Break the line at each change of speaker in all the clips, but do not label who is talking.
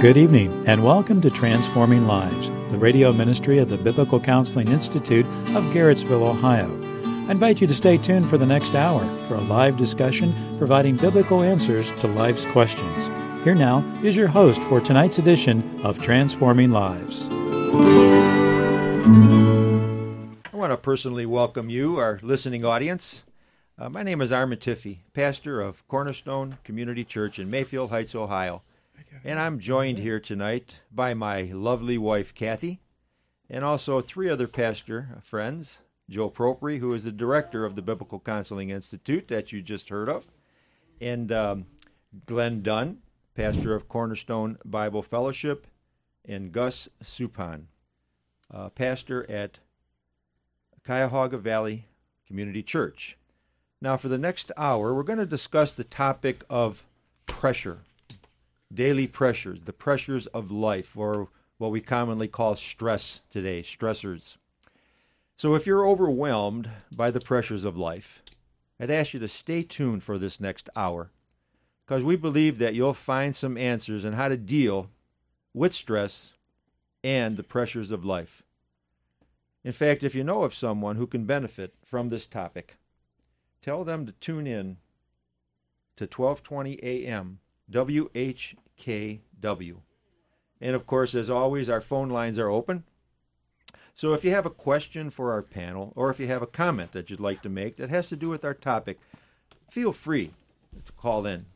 Good evening, and welcome to Transforming Lives, the radio ministry of the Biblical Counseling Institute of Garrettsville, Ohio. I invite you to stay tuned for the next hour for a live discussion providing biblical answers to life's questions. Here now is your host for tonight's edition of Transforming Lives.
I want to personally welcome you, our listening audience. Uh, my name is Armin Tiffy, pastor of Cornerstone Community Church in Mayfield Heights, Ohio. And I'm joined here tonight by my lovely wife, Kathy, and also three other pastor friends Joe Propri, who is the director of the Biblical Counseling Institute that you just heard of, and um, Glenn Dunn, pastor of Cornerstone Bible Fellowship, and Gus Supan, uh, pastor at Cuyahoga Valley Community Church. Now, for the next hour, we're going to discuss the topic of pressure daily pressures, the pressures of life, or what we commonly call stress today, stressors. So if you're overwhelmed by the pressures of life, I'd ask you to stay tuned for this next hour because we believe that you'll find some answers on how to deal with stress and the pressures of life. In fact, if you know of someone who can benefit from this topic, tell them to tune in to 1220 a.m WHKW. And of course, as always, our phone lines are open. So if you have a question for our panel or if you have a comment that you'd like to make that has to do with our topic, feel free to call in.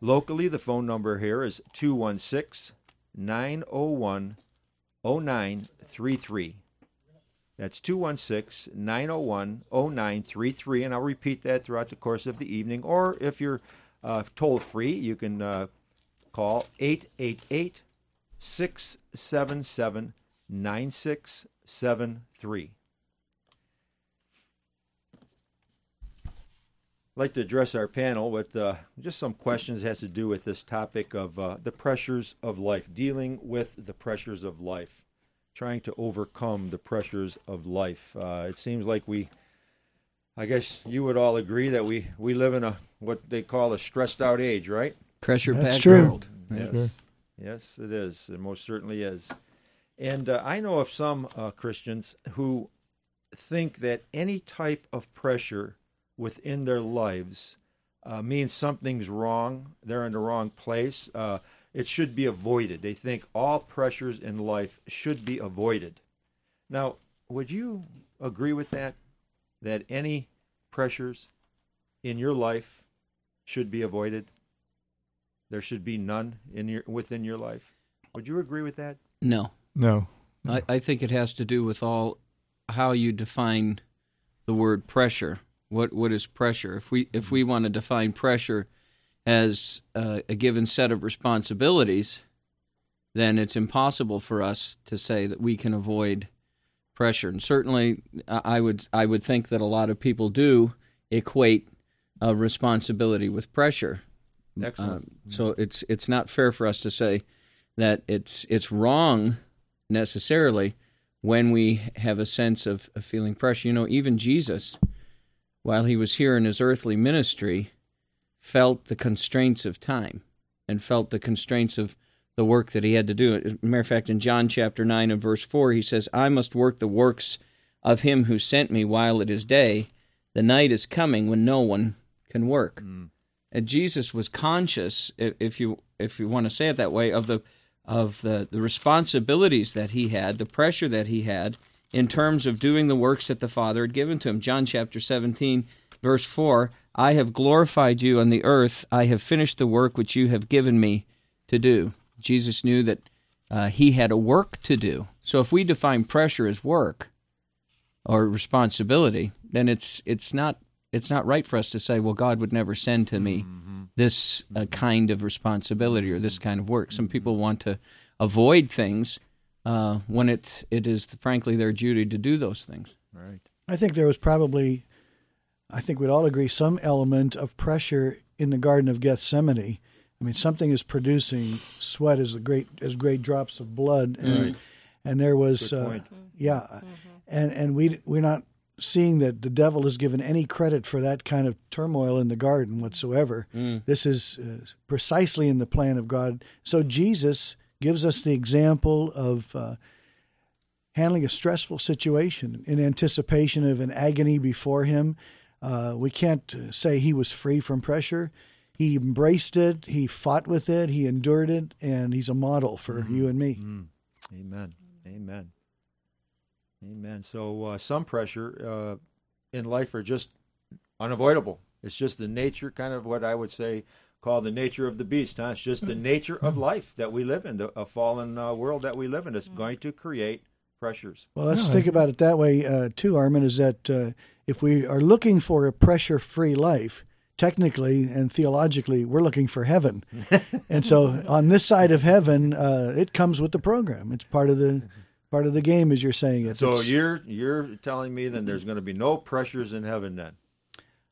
Locally, the phone number here is 216 901 0933. That's 216 901 0933. And I'll repeat that throughout the course of the evening. Or if you're uh, toll free. You can uh, call 888 677 9673. I'd like to address our panel with uh, just some questions that has to do with this topic of uh, the pressures of life, dealing with the pressures of life, trying to overcome the pressures of life. Uh, it seems like we I guess you would all agree that we, we live in a what they call a stressed out age, right?
Pressure
That's
packed world.
Yes,
Sure.
yes, it is. It most certainly is. And uh, I know of some uh, Christians who think that any type of pressure within their lives uh, means something's wrong. They're in the wrong place. Uh, it should be avoided. They think all pressures in life should be avoided. Now, would you agree with that? That any pressures in your life should be avoided? There should be none in your within your life. Would you agree with that?
No.
No.
I, I think it has to do with all how you define the word pressure. What what is pressure? If we if we want to define pressure as uh, a given set of responsibilities, then it's impossible for us to say that we can avoid pressure. And certainly, I I would I would think that a lot of people do equate uh, responsibility with pressure.
Excellent.
Um, so it's it's not fair for us to say that it's it's wrong necessarily when we have a sense of, of feeling pressure. You know, even Jesus, while he was here in his earthly ministry, felt the constraints of time and felt the constraints of the work that he had to do. As a matter of fact, in John chapter 9 and verse 4, he says, I must work the works of him who sent me while it is day. The night is coming when no one can work. Mm. And Jesus was conscious, if you if you want to say it that way, of the of the, the responsibilities that he had, the pressure that he had in terms of doing the works that the Father had given to him. John chapter 17, verse 4 I have glorified you on the earth, I have finished the work which you have given me to do. Jesus knew that uh, he had a work to do. So if we define pressure as work or responsibility, then it's it's not it's not right for us to say, well, God would never send to me this uh, kind of responsibility or this kind of work. Some people want to avoid things uh, when it it is frankly their duty to do those things.
right.
I think there was probably, I think we'd all agree, some element of pressure in the Garden of Gethsemane. I mean, something is producing sweat as great as great drops of blood, and
Right.
and there was,
Good
uh,
point.
yeah, and and we we're not seeing that the devil is given any credit for that kind of turmoil in the garden whatsoever.
Mm.
This is uh, precisely in the plan of God. So Jesus gives us the example of uh, handling a stressful situation in anticipation of an agony before him. Uh, we can't uh, say he was free from pressure. He embraced it, he fought with it, he endured it, and he's a model for
Mm-hmm.
you and me.
Mm. Amen. Amen. Amen. So uh, some pressure uh, in life are just unavoidable. It's just the nature, kind of what I would say, call the nature of the beast. Huh? It's just the nature of life that we live in, the, a fallen uh, world that we live in. It's going to create pressures.
Well, let's
No,
think
I-
about it that way uh, too, Armin. Is that uh, if we are looking for a pressure-free life, technically and theologically, we're looking for heaven, and so on this side of heaven, uh, it comes with the program. It's part of the part of the game, as you're saying it.
So
It's-
you're you're telling me then there's going to be no pressures in heaven then?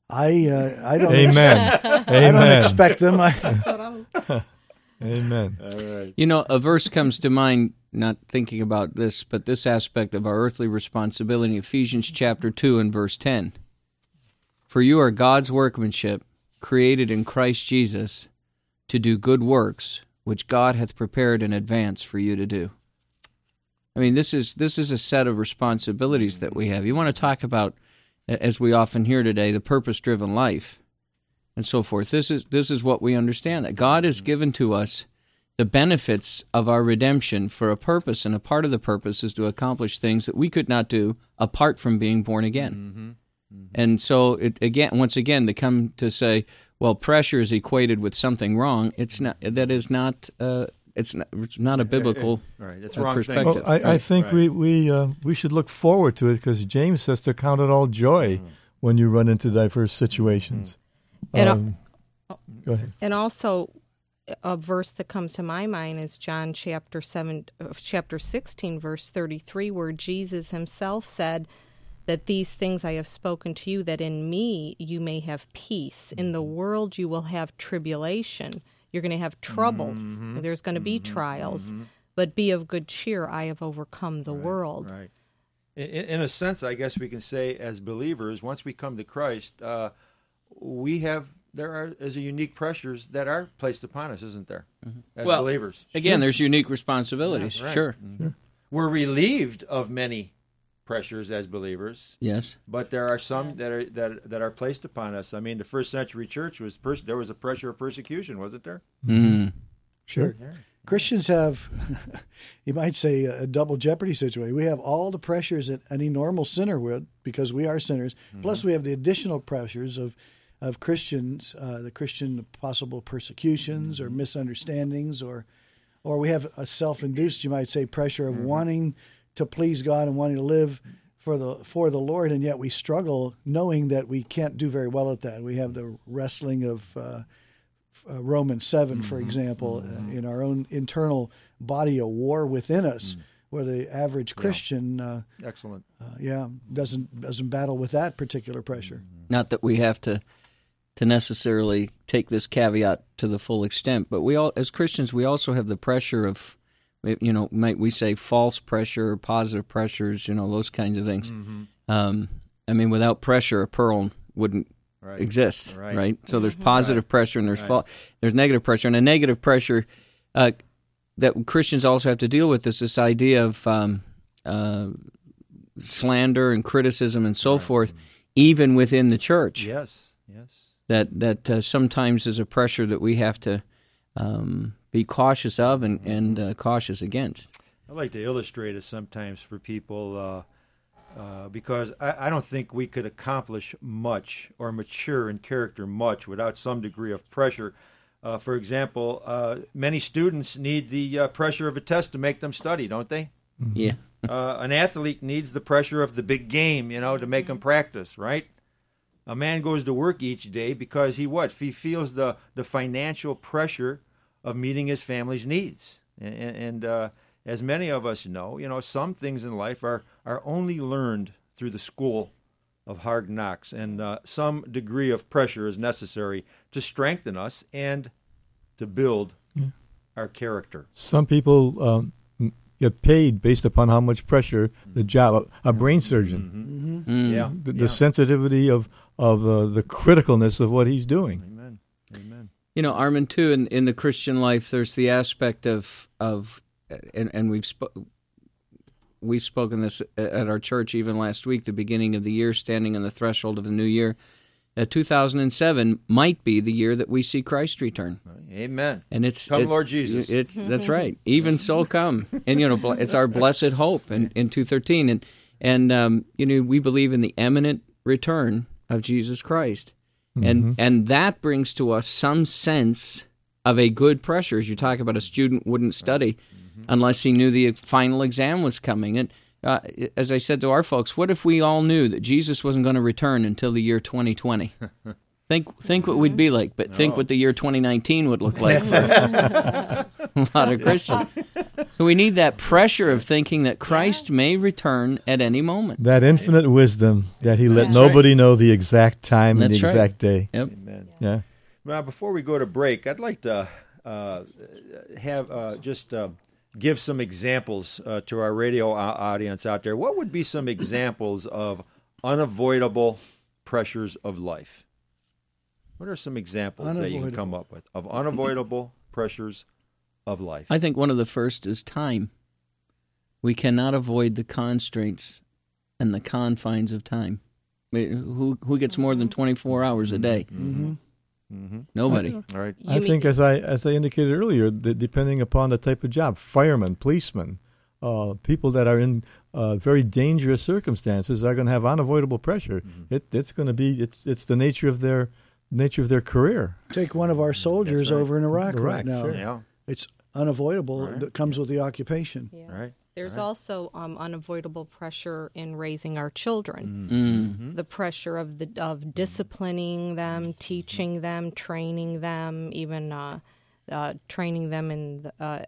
I uh, I don't
Amen.
I don't expect them. I,
Amen.
All right.
You know, a verse comes to mind, not thinking about this, but this aspect of our earthly responsibility, Ephesians chapter 2 and verse 10. For you are God's workmanship, created in Christ Jesus, to do good works, which God hath prepared in advance for you to do. I mean, this is this is a set of responsibilities that we have. You want to talk about, as we often hear today, the purpose-driven life, and so forth. This is this is what we understand that God has mm-hmm. given to us the benefits of our redemption for a purpose, and a part of the purpose is to accomplish things that we could not do apart from being born again. Mm-hmm. And so, it, again, once again, to come to say, well, pressure is equated with something wrong. It's not. That is not. Uh, it's not. It's not a biblical.
All right. That's
uh,
wrong
perspective.
Well, I, I think
right.
we we uh, we should look forward to it because James says to count it all joy when you run into diverse situations.
And, uh,
Um, go ahead.
And also, a verse that comes to my mind is John chapter seven, uh, chapter sixteen, verse thirty-three, where Jesus Himself said that these things I have spoken to you, that in me you may have peace. In the mm-hmm. world you will have tribulation. You're going to have trouble. Mm-hmm. There's going to be mm-hmm. trials. But be of good cheer. I have overcome the world.
Right. In, in in a sense, I guess we can say, as believers, once we come to Christ, uh, we have there are is a unique pressures that are placed upon us, isn't there? As
Well,
believers,
Again, there's unique responsibilities.
Yeah, right.
Sure.
we're relieved of many pressures as believers,
Yes.
but there are some that are that that are placed upon us. I mean, the first century church was pers- there was a pressure of persecution, wasn't there?
Mm.
Sure. Christians have, you might say, a double jeopardy situation. We have all the pressures that any normal sinner would because we are sinners. Plus, we have the additional pressures of, of Christians, uh, the Christian possible persecutions or misunderstandings, or, or we have a self-induced, you might say, pressure of wanting to please God and wanting to live for the for the Lord, and yet we struggle knowing that we can't do very well at that. We have the wrestling of. Uh, uh, Romans 7, for example, uh, in our own internal body, a war within us, where the average Christian, uh,
Excellent.
uh, yeah, doesn't doesn't battle with that particular pressure.
Not that we have to to necessarily take this caveat to the full extent, but we all, as Christians, we also have the pressure of, you know, might we say false pressure or positive pressures, you know, those kinds of things. Um, I mean, without pressure, a pearl wouldn't
Right.
exist,
Right.
right? So there's positive pressure and there's fal- there's negative pressure, and a negative pressure uh, that Christians also have to deal with is this idea of um, uh, slander and criticism and so forth, even within the church.
Yes. Yes.
That that uh, sometimes is a pressure that we have to um, be cautious of and and uh, cautious against.
I like to illustrate it sometimes for people uh, uh, because I, I don't think we could accomplish much or mature in character much without some degree of pressure. Uh, for example, uh, many students need the uh, pressure of a test to make them study, don't they?
Yeah.
Uh, an athlete needs the pressure of the big game, you know, to make them practice, right? A man goes to work each day because he what? He feels the the financial pressure of meeting his family's needs, and, and uh, as many of us know, you know, some things in life are are only learned through the school of hard knocks, and uh, some degree of pressure is necessary to strengthen us and to build our character.
Some people um, get paid based upon how much pressure the job a brain surgeon
Mm.
Yeah.
the, the
yeah.
sensitivity of of uh, the criticalness of what he's doing
Amen. Amen.
You know, Armin, too, in, in the Christian life, there's the aspect of of, and, and we've spo- we've spoken this at our church even last week, the beginning of the year, standing on the threshold of the new year. Uh, 2007 might be the year that we see Christ return,
Amen.
and it's
Come,
it-
Lord Jesus.
It's that's right. Even so, come, and you know, it's our blessed hope in, in 213, and and um, you know, we believe in the imminent return of Jesus Christ, and and that brings to us some sense of a good pressure. As you talk about, a student wouldn't study unless he knew the final exam was coming, and. Uh, as I said to our folks, what if we all knew that Jesus wasn't going to return until the year 2020? think think what we'd be like, but think what the year 2019 would look like for a lot of Christians. So we need that pressure of thinking that Christ may return at any moment.
that infinite wisdom that he let
That's
nobody know the exact time and the
right.
exact day
Yep.
Amen.
yeah
Now, before we go to break, I'd like to uh, have uh, just uh, give some examples uh, to our radio audience out there. What would be some examples of unavoidable pressures of life? What are some examples that you can come up with of unavoidable pressures of life?
I think one of the first is time. We cannot avoid the constraints and the confines of time. Who who gets more than 24 hours a day? Mm-hmm. Mm-hmm. Mm-hmm. Nobody.
All right.
I think, as I as I indicated earlier, that depending upon the type of job, firemen, policemen, uh, people that are in uh, very dangerous circumstances are going to have unavoidable pressure. It, it's going to be it's it's the nature of their nature of their career.
Take one of our soldiers
right.
over in Iraq,
Iraq,
right now.
sure.
Yeah.
It's unavoidable.
Right.
That comes with the occupation.
Yeah.
All right.
There's also um, unavoidable pressure in raising our children.
Mm.
The pressure of the of disciplining them, teaching them, training them, even uh, uh, training them in the, uh,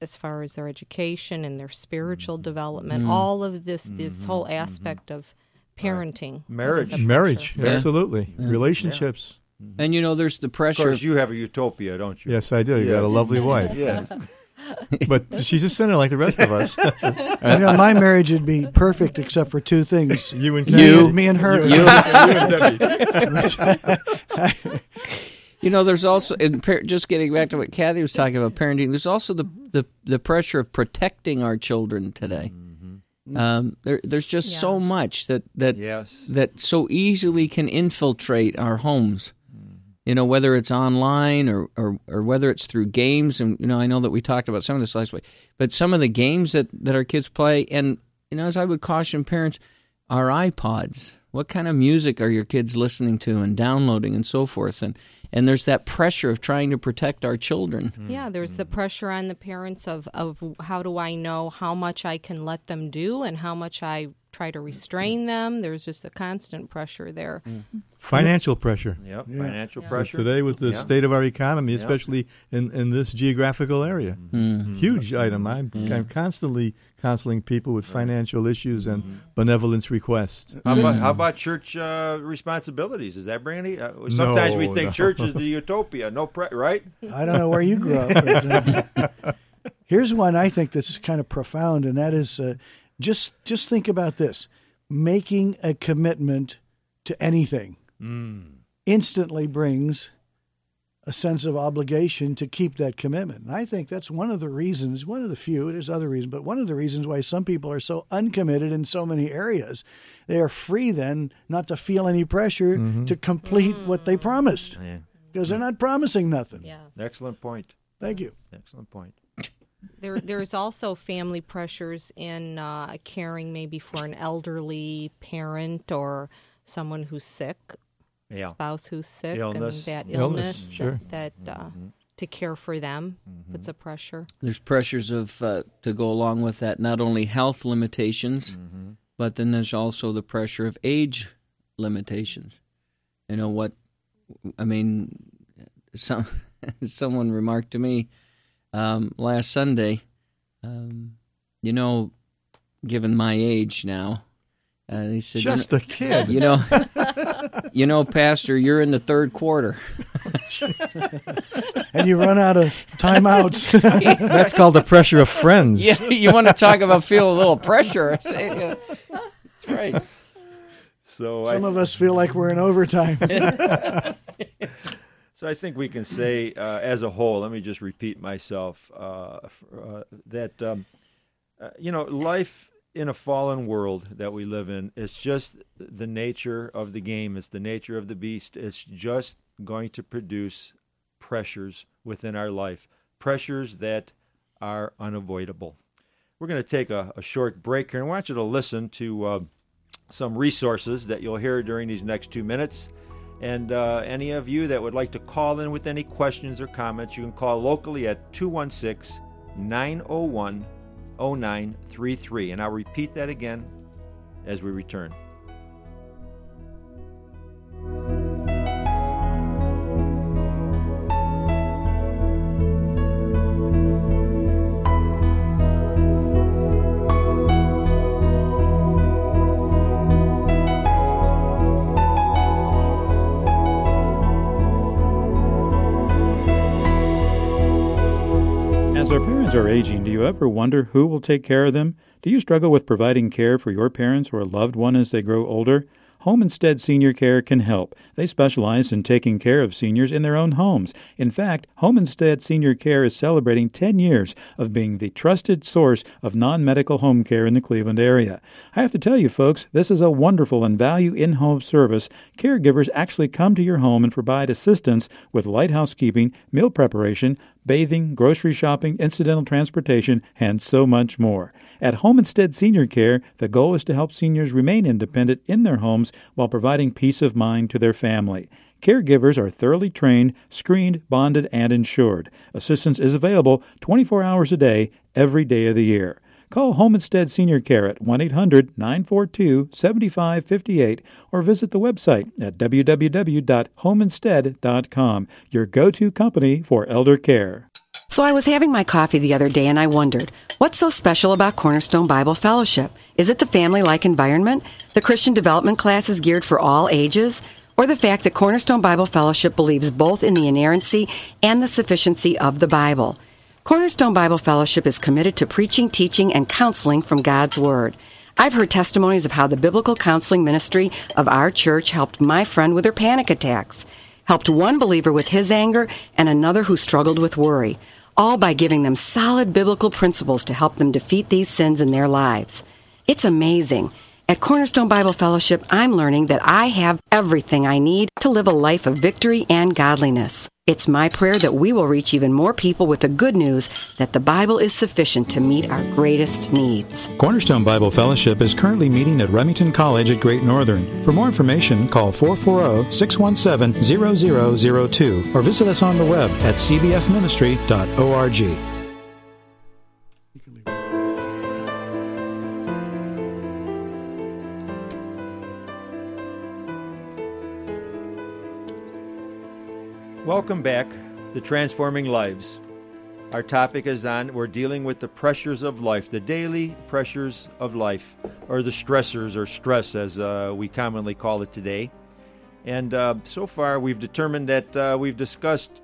as far as their education and their spiritual development. All of this this whole aspect of parenting,
Marriage.
is a pressure.
Marriage,
Yeah.
absolutely, relationships.
And you know, there's the pressure.
Of course, you have a utopia, don't you?
Yes, I do. You got a lovely wife,
Yes.
but she's a sinner like the rest of us.
You know, my marriage would be perfect except for two things.
you and
You.
me and her.
You-
Debbie.
You know, there's also in par- just getting back to what Kathy was talking about parenting. There's also the the, the pressure of protecting our children today. Um, there, there's just
Yeah.
so much that that
Yes.
that so easily can infiltrate our homes. You know, whether it's online or, or, or whether it's through games, and you know, I know that we talked about some of this last week, but some of the games that, that our kids play, and you know, as I would caution parents, our iPods. What kind of music are your kids listening to and downloading and so forth? And and there's that pressure of trying to protect our children. Mm-hmm.
Yeah, there's the pressure on the parents of, of how do I know how much I can let them do and how much I try to restrain them. There's just a constant pressure there.
Financial pressure.
Yep.
Yeah.
Financial
Yeah.
pressure.
Today, with the
Yeah.
state of our economy, especially in, in this geographical area,
Mm.
huge item. I'm, I'm constantly counseling people with financial issues and benevolence requests.
How about, how about church uh, responsibilities? Is that bring any? Uh, sometimes we think
no.
church is the utopia. No, pre- right?
I don't know where you grew up. But, uh, here's one I think that's kind of profound, and that is uh, just just think about this: making a commitment to anything mm. instantly brings a sense of obligation to keep that commitment. And I think that's one of the reasons, one of the few, there's other reasons, but one of the reasons why some people are so uncommitted in so many areas. They are free then not to feel any pressure mm-hmm. to complete what they mm. promised
Yeah.
because they're not promising nothing.
Yeah.
Excellent point.
Thank you.
Excellent point.
There, there's also family pressures in uh, caring maybe for an elderly parent or someone who's sick,
Yeah.
spouse who's sick,
Illness.
and that
Illness,
illness,
sure.
that, that uh, to care for them puts a pressure.
There's pressures of uh, to go along with that, not only health limitations, but then there's also the pressure of age limitations. You know what? I mean, some someone remarked to me um, last Sunday. Um, you know, given my age now, And he said,
Just
you
a kid.
You know, you know, Pastor, you're in the third quarter.
and you run out of timeouts.
That's called the pressure of friends.
Yeah, you want to talk about feel a little pressure? That's right.
So
Some
I,
of us feel like we're in overtime.
So I think we can say, uh, as a whole, let me just repeat myself, uh, uh, that um, uh, you know, life in a fallen world that we live in, it's just the nature of the game. It's the nature of the beast. It's just going to produce pressures within our life, pressures that are unavoidable. We're going to take a, a short break here, and I want you to listen to uh, some resources that you'll hear during these next two minutes. And uh, any of you that would like to call in with any questions or comments, you can call locally at 216 901 0933. And I'll repeat that again as we return.
Parents are aging, do you ever wonder who will take care of them? Do you struggle with providing care for your parents or a loved one as they grow older? Home Instead Senior Care can help. They specialize in taking care of seniors in their own homes. In fact, Home Instead Senior Care is celebrating 10 years of being the trusted source of non medical home care in the Cleveland area. I have to tell you, folks, this is a wonderful and value in home service. Caregivers actually come to your home and provide assistance with light housekeeping, meal preparation, bathing, grocery shopping, incidental transportation, and so much more. At Home Instead Senior Care, the goal is to help seniors remain independent in their homes while providing peace of mind to their family. Caregivers are thoroughly trained, screened, bonded, and insured. Assistance is available 24 hours a day, every day of the year. Call Home Instead Senior Care at 1 800 942 7558 or visit the website at www.homeinstead.com, your go to company for elder care.
So I was having my coffee the other day and I wondered, what's so special about Cornerstone Bible Fellowship? Is it the family like environment? The Christian development class is geared for all ages? Or the fact that Cornerstone Bible Fellowship believes both in the inerrancy and the sufficiency of the Bible? Cornerstone Bible Fellowship is committed to preaching, teaching, and counseling from God's Word. I've heard testimonies of how the biblical counseling ministry of our church helped my friend with her panic attacks, helped one believer with his anger, and another who struggled with worry, all by giving them solid biblical principles to help them defeat these sins in their lives. It's amazing. At Cornerstone Bible Fellowship, I'm learning that I have everything I need to live a life of victory and godliness. It's my prayer that we will reach even more people with the good news that the Bible is sufficient to meet our greatest needs.
Cornerstone Bible Fellowship is currently meeting at Remington College at Great Northern. For more information, call 440 617 0002 or visit us on the web at cbfministry.org.
Welcome back to Transforming Lives. Our topic is on we're dealing with the pressures of life, the daily pressures of life, or the stressors or stress as uh, we commonly call it today. And uh, so far, we've determined that uh, we've discussed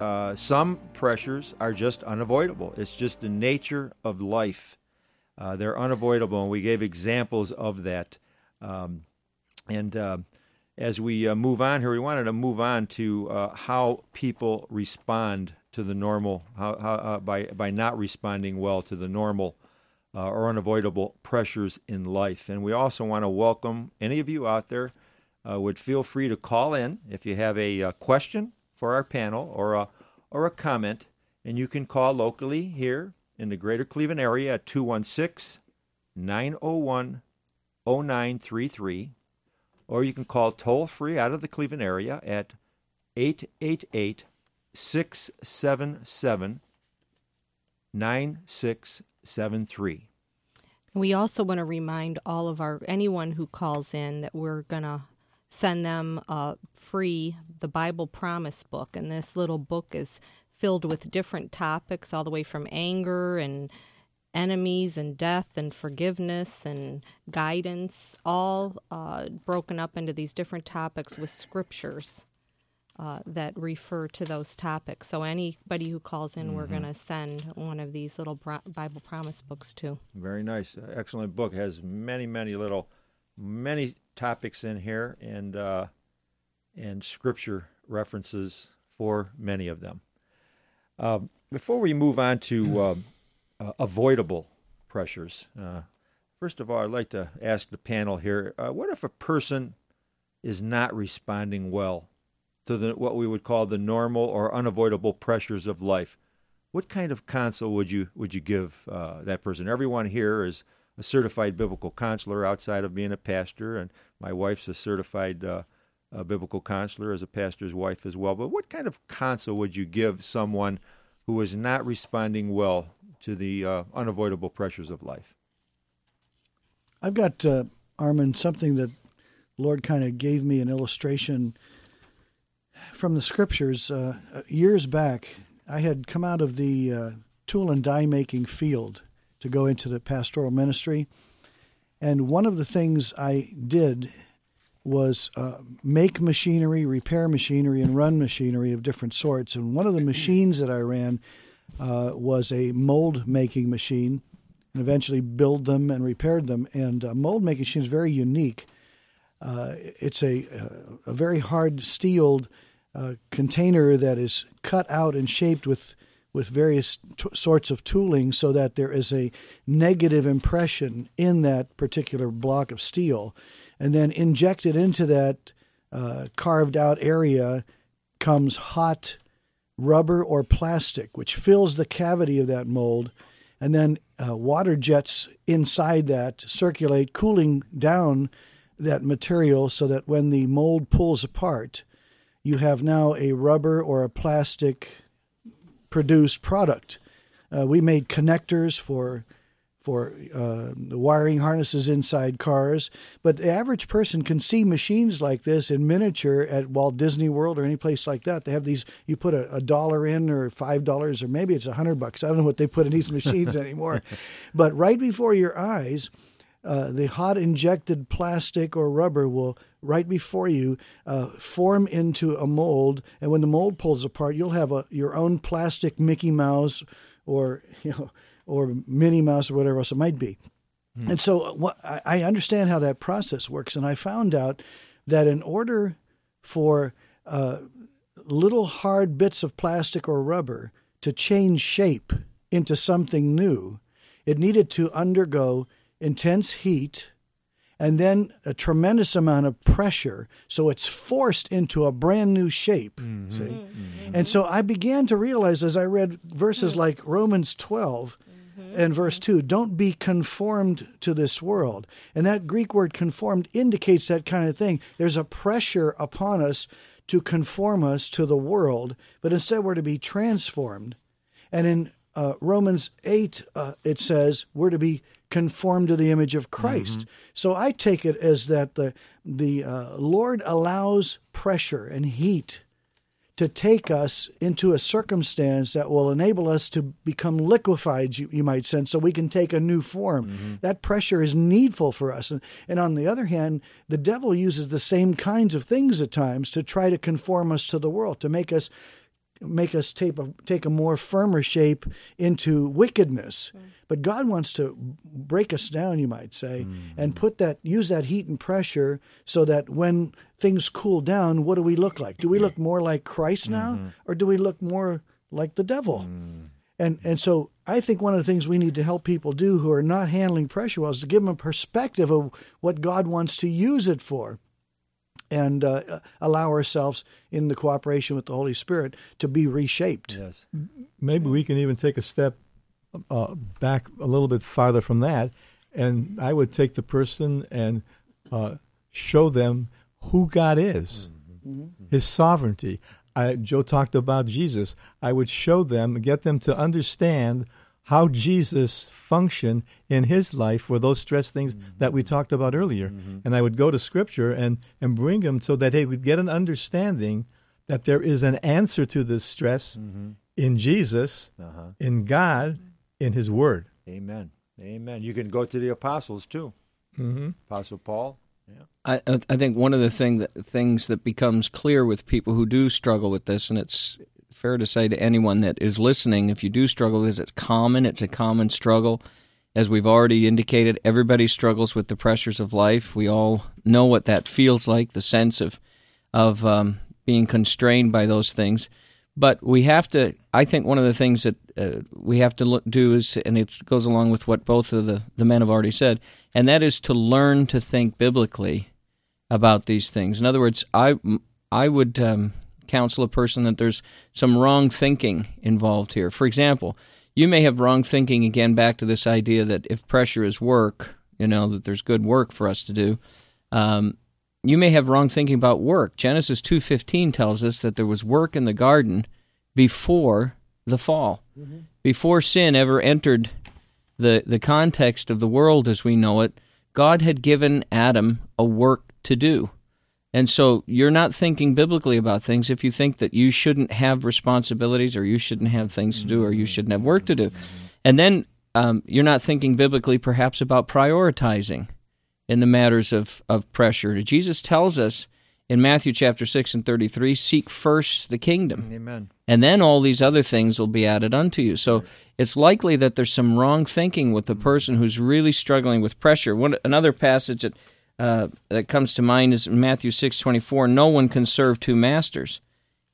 uh, some pressures are just unavoidable. It's just the nature of life. Uh, they're unavoidable, and we gave examples of that. Um, and uh, as we uh, move on here, we wanted to move on to uh, how people respond to the normal, how, how, uh, by, by not responding well to the normal uh, or unavoidable pressures in life. And we also want to welcome any of you out there uh, would feel free to call in if you have a, question for our panel or a, or a comment, and you can call locally here in the greater Cleveland area at 216 901 0933 or you can call toll free out of the Cleveland area at 888 677 9673.
We also want to remind all of our anyone who calls in that we're going to send them uh, free the Bible Promise book, and this little book is filled with different topics, all the way from anger and enemies and death and forgiveness and guidance, all uh, broken up into these different topics with scriptures uh, that refer to those topics. So anybody who calls in, mm-hmm. we're going to send one of these little Bible promise books to.
Very nice, uh, excellent book. Has many, many little, many topics in here, and uh, and scripture references for many of them. Um, before we move on to um, uh, avoidable pressures, uh, first of all, I'd like to ask the panel here: uh, What if a person is not responding well to the, what we would call the normal or unavoidable pressures of life, what kind of counsel would you would you give uh, that person? Everyone here is a certified biblical counselor outside of being a pastor, and my wife's a certified uh, a biblical counselor as a pastor's wife as well. But what kind of counsel would you give someone who is not responding well to the uh, unavoidable pressures of life?
I've got uh, Armin something that Lord kind of gave me an illustration from the scriptures. Uh, years back, I had come out of the uh, tool and die making field to go into the pastoral ministry. And one of the things I did was uh, make machinery, repair machinery, and run machinery of different sorts. And one of the machines that I ran uh, was a mold making machine, and eventually build them and repaired them. And uh, mold making machine is very unique. Uh, it's a, a very hard steeled uh, container that is cut out and shaped with with various t- sorts of tooling so that there is a negative impression in that particular block of steel and then injected into that uh, carved out area comes hot rubber or plastic which fills the cavity of that mold and then uh, water jets inside that circulate cooling down that material so that when the mold pulls apart you have now a rubber or a plastic produced product. Uh, we made connectors for for uh, the wiring harnesses inside cars, but the average person can see machines like this in miniature at Walt Disney World or any place like that. They have these. You put a, a dollar in, or five dollars, or maybe it's a hundred bucks. I don't know what they put in these machines anymore, but right before your eyes. Uh, the hot injected plastic or rubber will right before you uh, form into a mold, and when the mold pulls apart, you'll have a your own plastic Mickey Mouse or you know or Minnie Mouse or whatever else it might be. Hmm. And so, uh, what, I understand how that process works, and I found out that in order for uh, little hard bits of plastic or rubber to change shape into something new, it needed to undergo intense heat and then a tremendous amount of pressure. So it's forced into a brand new shape. Mm-hmm. See? Mm-hmm. And so I began to realize as I read verses mm-hmm. like Romans 12 mm-hmm. and verse 2 don't be conformed to this world. And that Greek word conformed indicates that kind of thing. There's a pressure upon us to conform us to the world, but instead we're to be transformed. And in uh, Romans 8, uh, it says we're to be conformed to the image of Christ. Mm-hmm. So I take it as that the the uh, Lord allows pressure and heat to take us into a circumstance that will enable us to become liquefied, you, you might sense, so we can take a new form. Mm-hmm. That pressure is needful for us. And, and on the other hand, the devil uses the same kinds of things at times to try to conform us to the world, to make us make us take a, take a more firmer shape into wickedness. Mm. But God wants to break us down, you might say, mm. and put that use that heat and pressure so that when things cool down, what do we look like? Do we look more like Christ now, mm-hmm. or do we look more like the devil? Mm. And and so I think one of the things we need to help people do who are not handling pressure well is to give them a perspective of what God wants to use it for and uh, allow ourselves in the cooperation with the Holy Spirit to be reshaped.
Yes.
Maybe we can even take a step uh, back a little bit farther from that, and I would take the person and uh, show them who God is, mm-hmm. His sovereignty. I, Joe talked about Jesus. I would show them, get them to understand how Jesus functioned in his life for those stress things mm-hmm. that we talked about earlier. Mm-hmm. And I would go to Scripture and, and bring them so that they would get an understanding that there is an answer to this stress mm-hmm. in Jesus, uh-huh. in God, in His Word.
Amen. Amen. You can go to the apostles too.
Mm-hmm.
Apostle Paul. yeah.
I, I think one of the thing that, things that becomes clear with people who do struggle with this, and it's fair to say to anyone that is listening, if you do struggle this, it's common. It's a common struggle. As we've already indicated, everybody struggles with the pressures of life. We all know what that feels like, the sense of of um, being constrained by those things. But we have to. I think one of the things that uh, we have to look, do is, and it goes along with what both of the the men have already said, and that is to learn to think biblically about these things. In other words, I I would um, counsel a person that there's some wrong thinking involved here. For example, you may have wrong thinking again back to this idea that if pressure is work, you know that there's good work for us to do. Um, you may have wrong thinking about work. Genesis 2:15 tells us that there was work in the garden before the fall. Mm-hmm. Before sin ever entered the the context of the world as we know it, God had given Adam a work to do. And so you're not thinking biblically about things if you think that you shouldn't have responsibilities or you shouldn't have things to do or you shouldn't have work to do. And then um, you're not thinking biblically perhaps about prioritizing in the matters of, of pressure. Jesus tells us in Matthew chapter 6 and 33 seek first the kingdom.
Amen.
And then all these other things will be added unto you. So it's likely that there's some wrong thinking with the person who's really struggling with pressure. One, another passage that, uh, that comes to mind is Matthew 6 24. No one can serve two masters.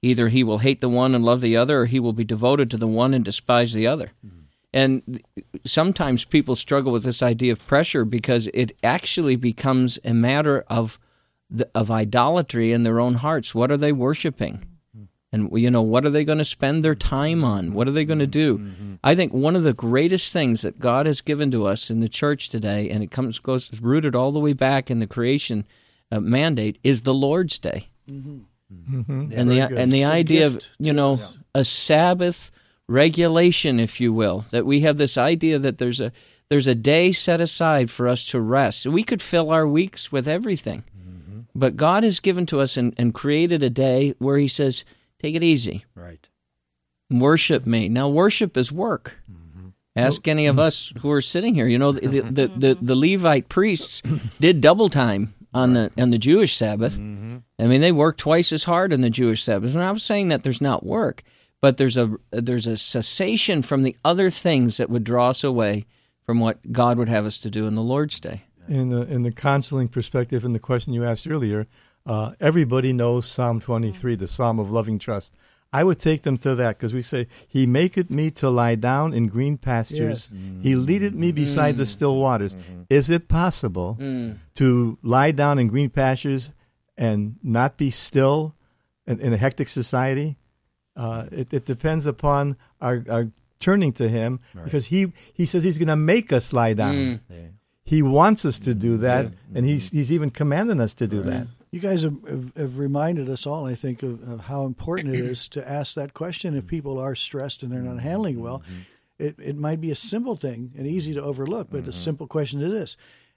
Either he will hate the one and love the other, or he will be devoted to the one and despise the other. Mm-hmm. And sometimes people struggle with this idea of pressure because it actually becomes a matter of the, of idolatry in their own hearts. What are they worshiping? And you know, what are they going to spend their time on? What are they going to do? Mm-hmm. I think one of the greatest things that God has given to us in the church today, and it comes goes rooted all the way back in the creation uh, mandate, is the Lord's Day. Mm-hmm. Mm-hmm. And the and the idea of you know yeah. a Sabbath regulation, if you will, that we have this idea that there's a there's a day set aside for us to rest. We could fill our weeks with everything, mm-hmm. but God has given to us and, and created a day where He says, "Take it easy,
right?
Worship me." Now, worship is work. Mm-hmm. Ask any of us who are sitting here. You know, the the, the, the Levite priests did double time on right. the on the Jewish Sabbath. Mm-hmm. I mean, they worked twice as hard on the Jewish Sabbath. And I was saying that there's not work but there's a there's a cessation from the other things that would draw us away from what God would have us to do in the Lord's Day.
In the in the counseling perspective, in the question you asked earlier, uh, everybody knows Psalm 23, the Psalm of loving trust. I would take them to that because we say, He maketh me to lie down in green pastures. Yes. Mm-hmm. He leadeth me beside mm-hmm. the still waters. Mm-hmm. Is it possible mm. to lie down in green pastures and not be still in, in a hectic society? Uh, it, it, depends upon our, our turning to Him right. because He He says He's going to make us lie down. Mm. Yeah. He wants us to do that, yeah. and He's He's even commanding us to do right. that.
You guys have, have, reminded us all, I think, of, of, how important it is to ask that question. If people are stressed and they're not handling well, mm-hmm. it, it might be a simple thing and easy to overlook, but mm-hmm. the simple question is this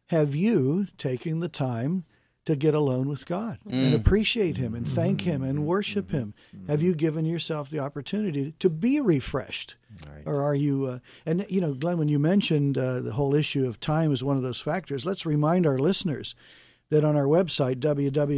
Have you taken the time to get alone with God mm. and appreciate Him and thank Him and worship Him? Have you given yourself the opportunity to be refreshed? Right. Or are you, uh, and you know, Glenn, when you mentioned uh, the whole issue of time is one of those factors, let's remind our listeners that on our website, www.bci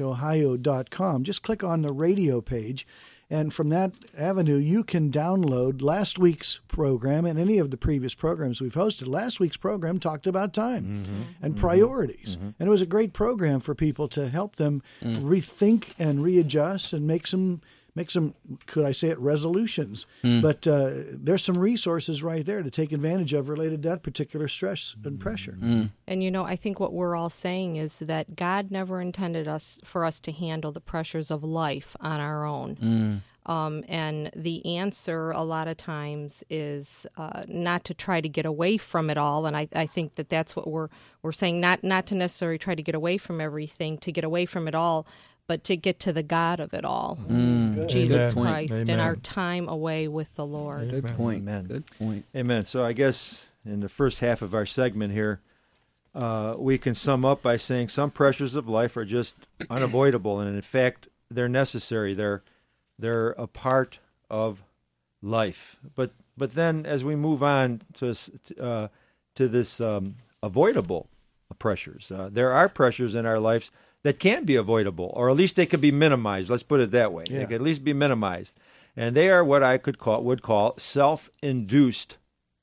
ohio.com, just click on the radio page and from that avenue, you can download last week's program and any of the previous programs we've hosted. Last week's program talked about time mm-hmm. and mm-hmm. priorities. Mm-hmm. And it was a great program for people to help them mm. rethink and readjust and make some make some could I say it resolutions. Mm. But uh, there's some resources right there to take advantage of related to that particular stress and pressure.
Mm. And you know, I think what we're all saying is that God never intended us for us to handle the pressures of life on our own. Mm. Um, and the answer a lot of times is uh, not to try to get away from it all. And I, I think that that's what we're we're saying not not to necessarily try to get away from everything, to get away from it all, but to get to the God of it all, mm. Jesus Amen. Christ, Amen. and our time away with the Lord.
Good point.
Amen.
Good point.
Amen. So I guess in the first half of our segment here, uh, we can sum up by saying some pressures of life are just unavoidable, and in fact, they're necessary. They're they're a part of life. But But then, as we move on to uh, to this um, avoidable pressures, uh, there are pressures in our lives that can be avoidable, or at least they could be minimized. Let's put it that way. Yeah. They could at least be minimized, and they are what I could call would call self-induced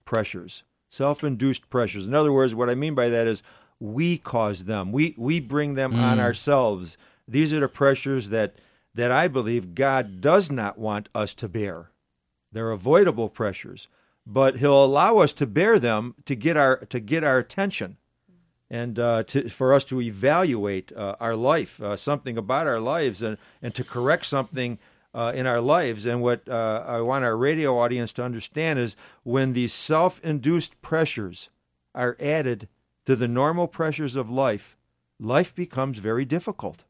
pressures. Self-induced pressures. In other words, what I mean by that is we cause them. We we bring them mm. on ourselves. These are the pressures that that I believe God does not want us to bear. They're avoidable pressures, but He'll allow us to bear them to get our to get our attention, and uh, to, for us to evaluate uh, our life, uh, something about our lives, and and to correct something. Uh, in our lives, and what uh, I want our radio audience to understand is when these self induced pressures are added to the normal pressures of life, life becomes very difficult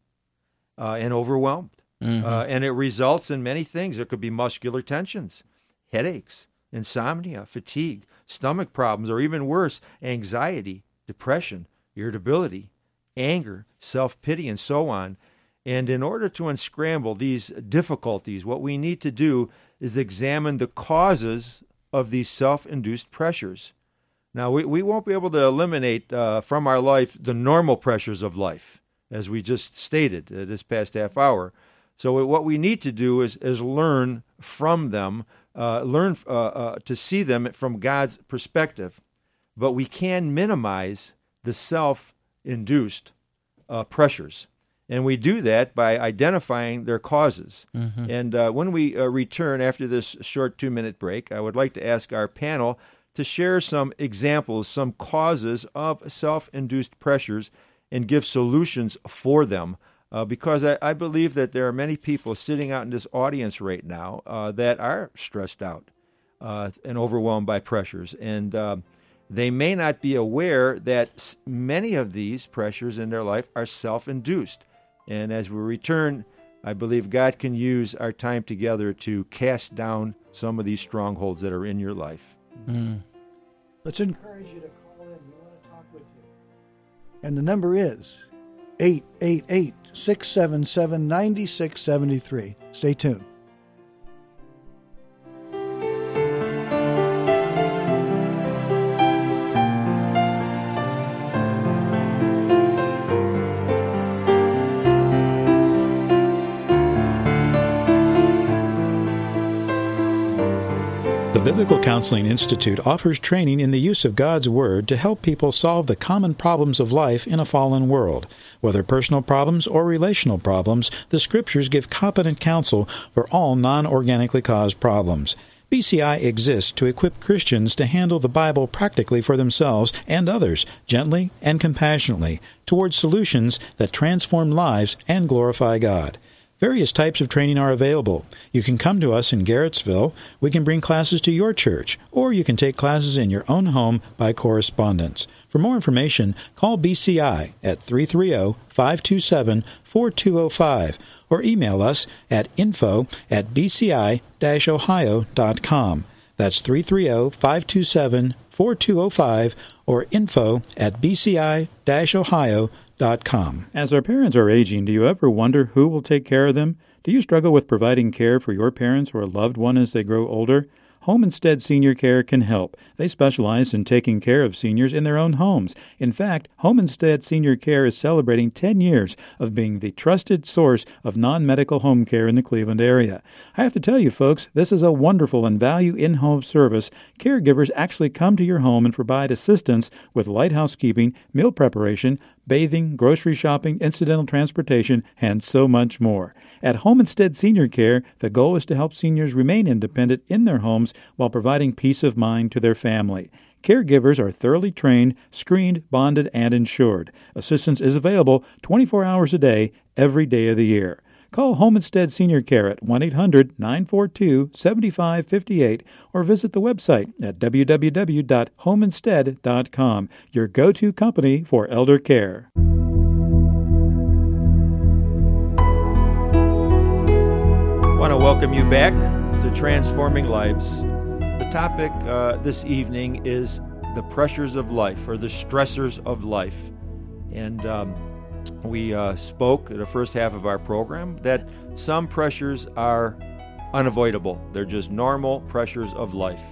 uh, and overwhelmed. Mm-hmm. Uh, and it results in many things. There could be muscular tensions, headaches, insomnia, fatigue, stomach problems, or even worse, anxiety, depression, irritability, anger, self pity, and so on. And in order to unscramble these difficulties, what we need to do is examine the causes of these self induced pressures. Now, we, we won't be able to eliminate uh, from our life the normal pressures of life, as we just stated uh, this past half hour. So, what we need to do is, is learn from them, uh, learn uh, uh, to see them from God's perspective. But we can minimize the self induced uh, pressures. And we do that by identifying their causes. Mm-hmm. And when we return after this short two minute break, I would like to ask our panel to share some examples, some causes of self induced pressures, and give solutions for them. Uh, because I, I, believe that there are many people sitting out in this audience right now uh, that are stressed out uh, and overwhelmed by pressures. And uh, they may not be aware that many of these pressures in their life are self induced. And as we return, I believe God can use our time together to cast down some of these strongholds that are in your life. Mm.
Let's encourage you to call in. We want to talk with you. And the number is 888 677 9673. Stay tuned.
Biblical Counseling Institute offers training in the use of God's Word to help people solve the common problems of life in a fallen world. Whether personal problems or relational problems, the Scriptures give competent counsel for all non organically caused problems. BCI exists to equip Christians to handle the Bible practically for themselves and others, gently and compassionately, towards solutions that transform lives and glorify God. Various types of training are available. You can come to us in Garrettsville. We can bring classes to your church, or you can take classes in your own home by correspondence. For more information, call BCI at 330 527 4205 or email us at info at bci ohio.com. That's 330 527 4205 or info at bci ohio.com. As our parents are aging, do you ever wonder who will take care of them? Do you struggle with providing care for your parents or a loved one as they grow older? Home Instead Senior Care can help. They specialize in taking care of seniors in their own homes. In fact, Home Instead Senior Care is celebrating 10 years of being the trusted source of non medical home care in the Cleveland area. I have to tell you, folks, this is a wonderful and value in home service. Caregivers actually come to your home and provide assistance with light housekeeping, meal preparation, bathing, grocery shopping, incidental transportation, and so much more. At Home Instead Senior Care, the goal is to help seniors remain independent in their homes while providing peace of mind to their family. Caregivers are thoroughly trained, screened, bonded, and insured. Assistance is available 24 hours a day, every day of the year. Call Home Instead Senior Care at 1 800 942 7558 or visit the website at www.homeinstead.com, your go to company for elder care.
I want to welcome you back to Transforming Lives. The topic uh, this evening is the pressures of life or the stressors of life. And um, we uh, spoke in the first half of our program that some pressures are unavoidable. They're just normal pressures of life.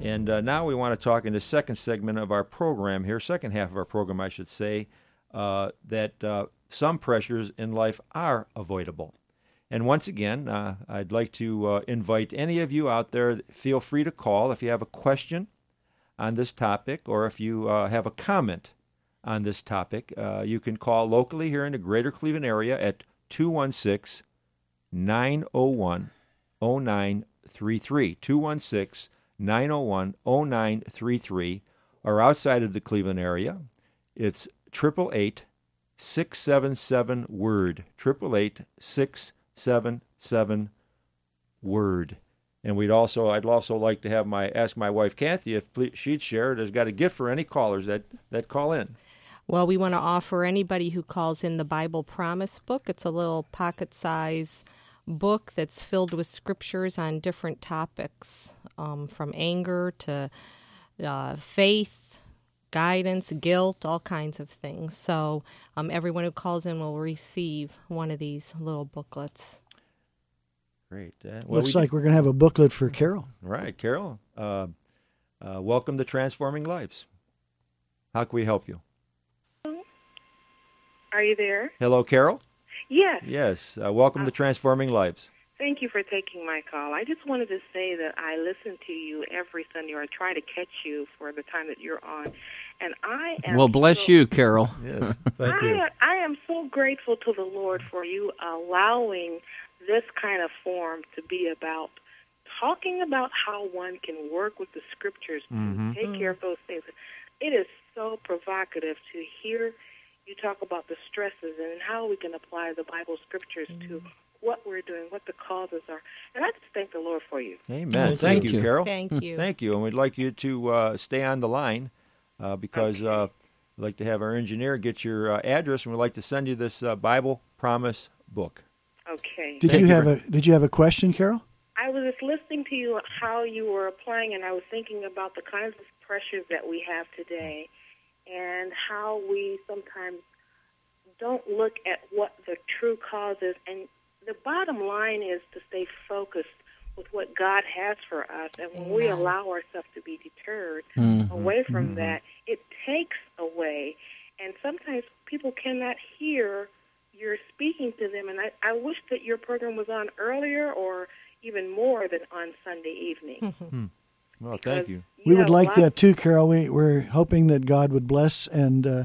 And uh, now we want to talk in the second segment of our program here, second half of our program, I should say, uh, that uh, some pressures in life are avoidable. And once again, uh, I'd like to uh, invite any of you out there, feel free to call if you have a question on this topic or if you have a comment on this topic. Uh, you can call locally here in the greater Cleveland area at 216 901 0933. 216 901 0933 or outside of the Cleveland area, it's 888 677 Word. 888 677 Word. And we'd also, I'd also like to have my ask my wife Kathy if she'd share it. Has got a gift for any callers that that call in.
Well, we want to offer anybody who calls in the Bible Promise book. It's a little pocket size book that's filled with scriptures on different topics, um, from anger to uh, faith, guidance, guilt, all kinds of things. So um, everyone who calls in will receive one of these little booklets.
Great.
Uh, well, Looks we like we're going to have a booklet for Carol.
Right, Carol. Uh, uh, welcome to Transforming Lives. How can we help you?
Are you there?
Hello, Carol.
Yes.
Yes. Uh, welcome uh, to Transforming Lives.
Thank you for taking my call. I just wanted to say that I listen to you every Sunday, or I try to catch you for the time that you're on. And I am.
Well, bless
so,
you, Carol.
yes. Thank I, you.
I am so grateful to the Lord for you allowing this kind of form to be about talking about how one can work with the scriptures to mm-hmm. take care of those things. It is so provocative to hear you talk about the stresses and how we can apply the Bible scriptures mm-hmm. to what we're doing, what the causes are. And I just thank the Lord for you.
Amen. Thank, thank you,
you,
Carol.
Thank you.
Thank you. And we'd like you to uh, stay on the line uh, because okay. uh, we'd like to have our engineer get your uh, address and we'd like to send you this uh, Bible Promise book.
Okay.
Did
thank
you have a Did you have a question, Carol?
I was just listening to you how you were applying, and I was thinking about the kinds of pressures that we have today and how we sometimes don't look at what the true cause is. And the bottom line is to stay focused with what God has for us. And when we allow ourselves to be deterred mm-hmm. away from mm-hmm. that, it takes away. And sometimes people cannot hear you're speaking to them. And I, I wish that your program was on earlier or even more than on Sunday evening.
Hmm. Well, thank you.
you we would like that too, Carol. We, we're hoping that God would bless and uh,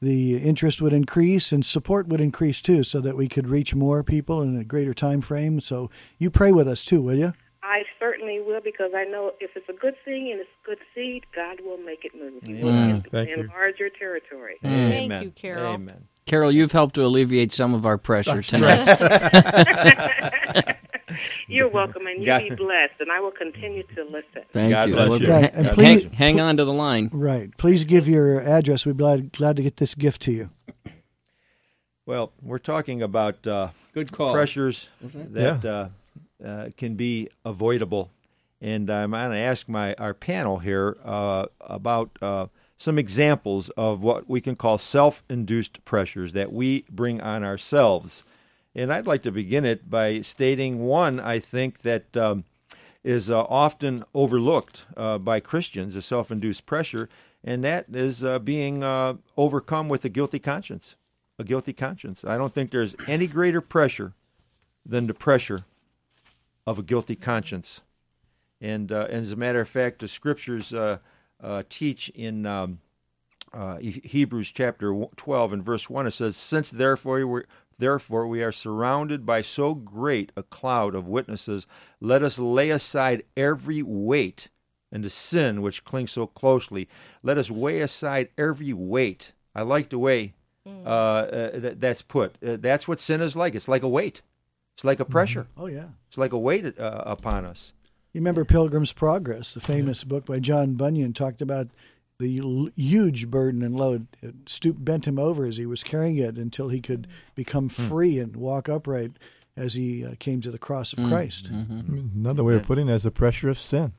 the interest would increase and support would increase too, so that we could reach more people in a greater time frame. So you pray with us too, will you?
I certainly will because I know if it's a good thing and it's a good seed, God will make it move. He
will
Thank enlarge your territory.
Amen. Thank you, Carol.
Amen.
Carol, you've helped to alleviate some of our pressure tonight.
You're welcome, and you God. be blessed. And I will continue to listen.
Thank
God
you.
Bless you.
Yeah, and please,
hang, hang, on to the line.
Right. Please give your address. We'd be glad, glad to get this gift to you.
Well, we're talking about uh,
good call
pressures that yeah. uh, uh, can be avoidable, and I'm going to ask my our panel here uh, about uh, some examples of what we can call self-induced pressures that we bring on ourselves and I'd like to begin it by stating one I think that um, is uh, often overlooked uh, by Christians, a self induced pressure, and that is uh, being uh, overcome with a guilty conscience. A guilty conscience. I don't think there's any greater pressure than the pressure of a guilty conscience. And, uh, as a matter of fact, the scriptures uh, teach in. Um, Hebrews chapter 12 and verse 1, it says, Since therefore Therefore, we are surrounded by so great a cloud of witnesses. Let us lay aside every weight and the sin which clings so closely. Let us weigh aside every weight. I like the way mm. uh, uh, that, that's put. Uh, that's what sin is like. It's like a weight. It's like a pressure.
Mm-hmm. Oh yeah.
It's like a weight uh, upon us.
You remember Pilgrim's Progress, the famous book by John Bunyan, talked about the huge burden and load it stooped, bent him over as he was carrying it until he could become hmm. free and walk upright as he uh, came to the cross of hmm. Christ.
Mm-hmm. Another way of putting it is the pressure of sin.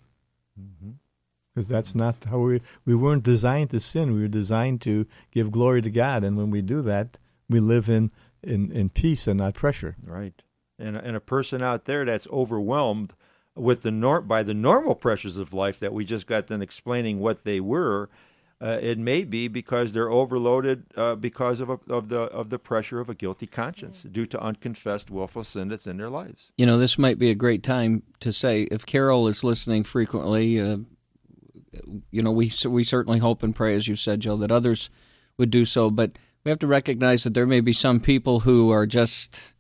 Because mm-hmm. that's not how we we weren't designed to sin. We were designed to give glory to God, and when we do that, we live in in, in peace and not pressure.
Right. And and a person out there that's overwhelmed with the nor- by the normal pressures of life that we just got done explaining what they were, uh, it may be because they're overloaded uh, because of, a, of the of the pressure of a guilty conscience due to unconfessed willful sin that's in their lives.
You know, this might be a great time to say if Carol is listening frequently, uh, you know, we we certainly hope and pray, as you said, Joe, that others would do so. But we have to recognize that there may be some people who are just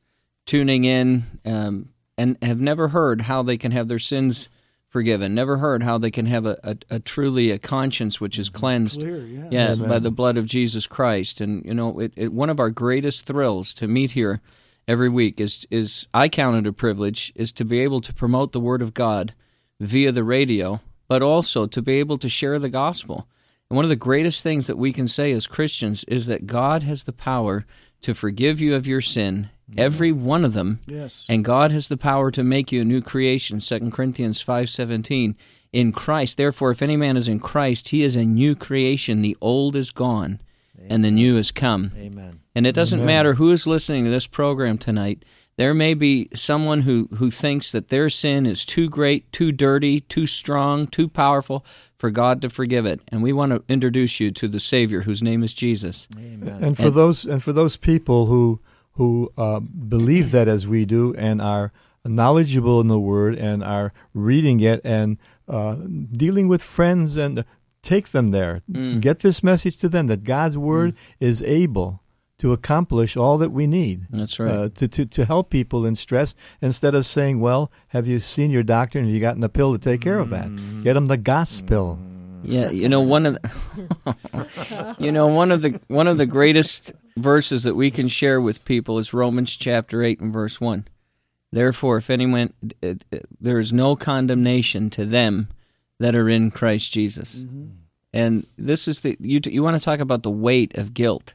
tuning in um, and have never heard how they can have their sins forgiven, never heard how they can have a, a, a truly a conscience which is mm-hmm. cleansed,
Clear, yeah.
yeah, by the blood of Jesus Christ. And you know, it, it, one of our greatest thrills to meet here every week is is I count it a privilege is to be able to promote the Word of God via the radio, but also to be able to share the gospel. And one of the greatest things that we can say as Christians is that God has the power to forgive you of your sin, Mm-hmm. every one of them,
Yes.
and God has the power to make you a new creation. 2 Corinthians 5:17 in Christ. Therefore if any man is in Christ, he is a new creation. The old is gone and the new has come.
Amen.
And it doesn't matter who is listening to this program tonight. There may be someone who, who thinks that their sin is too great, too dirty, too strong, too powerful for God to forgive it. And we want to introduce you to the Savior whose name is Jesus.
Amen.
And for those and for those people who who uh, believe that as we do and are knowledgeable in the Word and are reading it and uh, dealing with friends and take them there, get this message to them that God's Word is able to accomplish all that we need.
That's right.
Uh, to, to, to help people in stress instead of saying, well, have you seen your doctor and have you gotten a pill to take care of that? Get them the gospel.
Yeah, you know one of the, you know one of the one of the greatest verses that we can share with people is Romans chapter 8 and verse 1. Therefore if anyone there is no condemnation to them that are in Christ Jesus. Mm-hmm. And this is the you you want to talk about the weight of guilt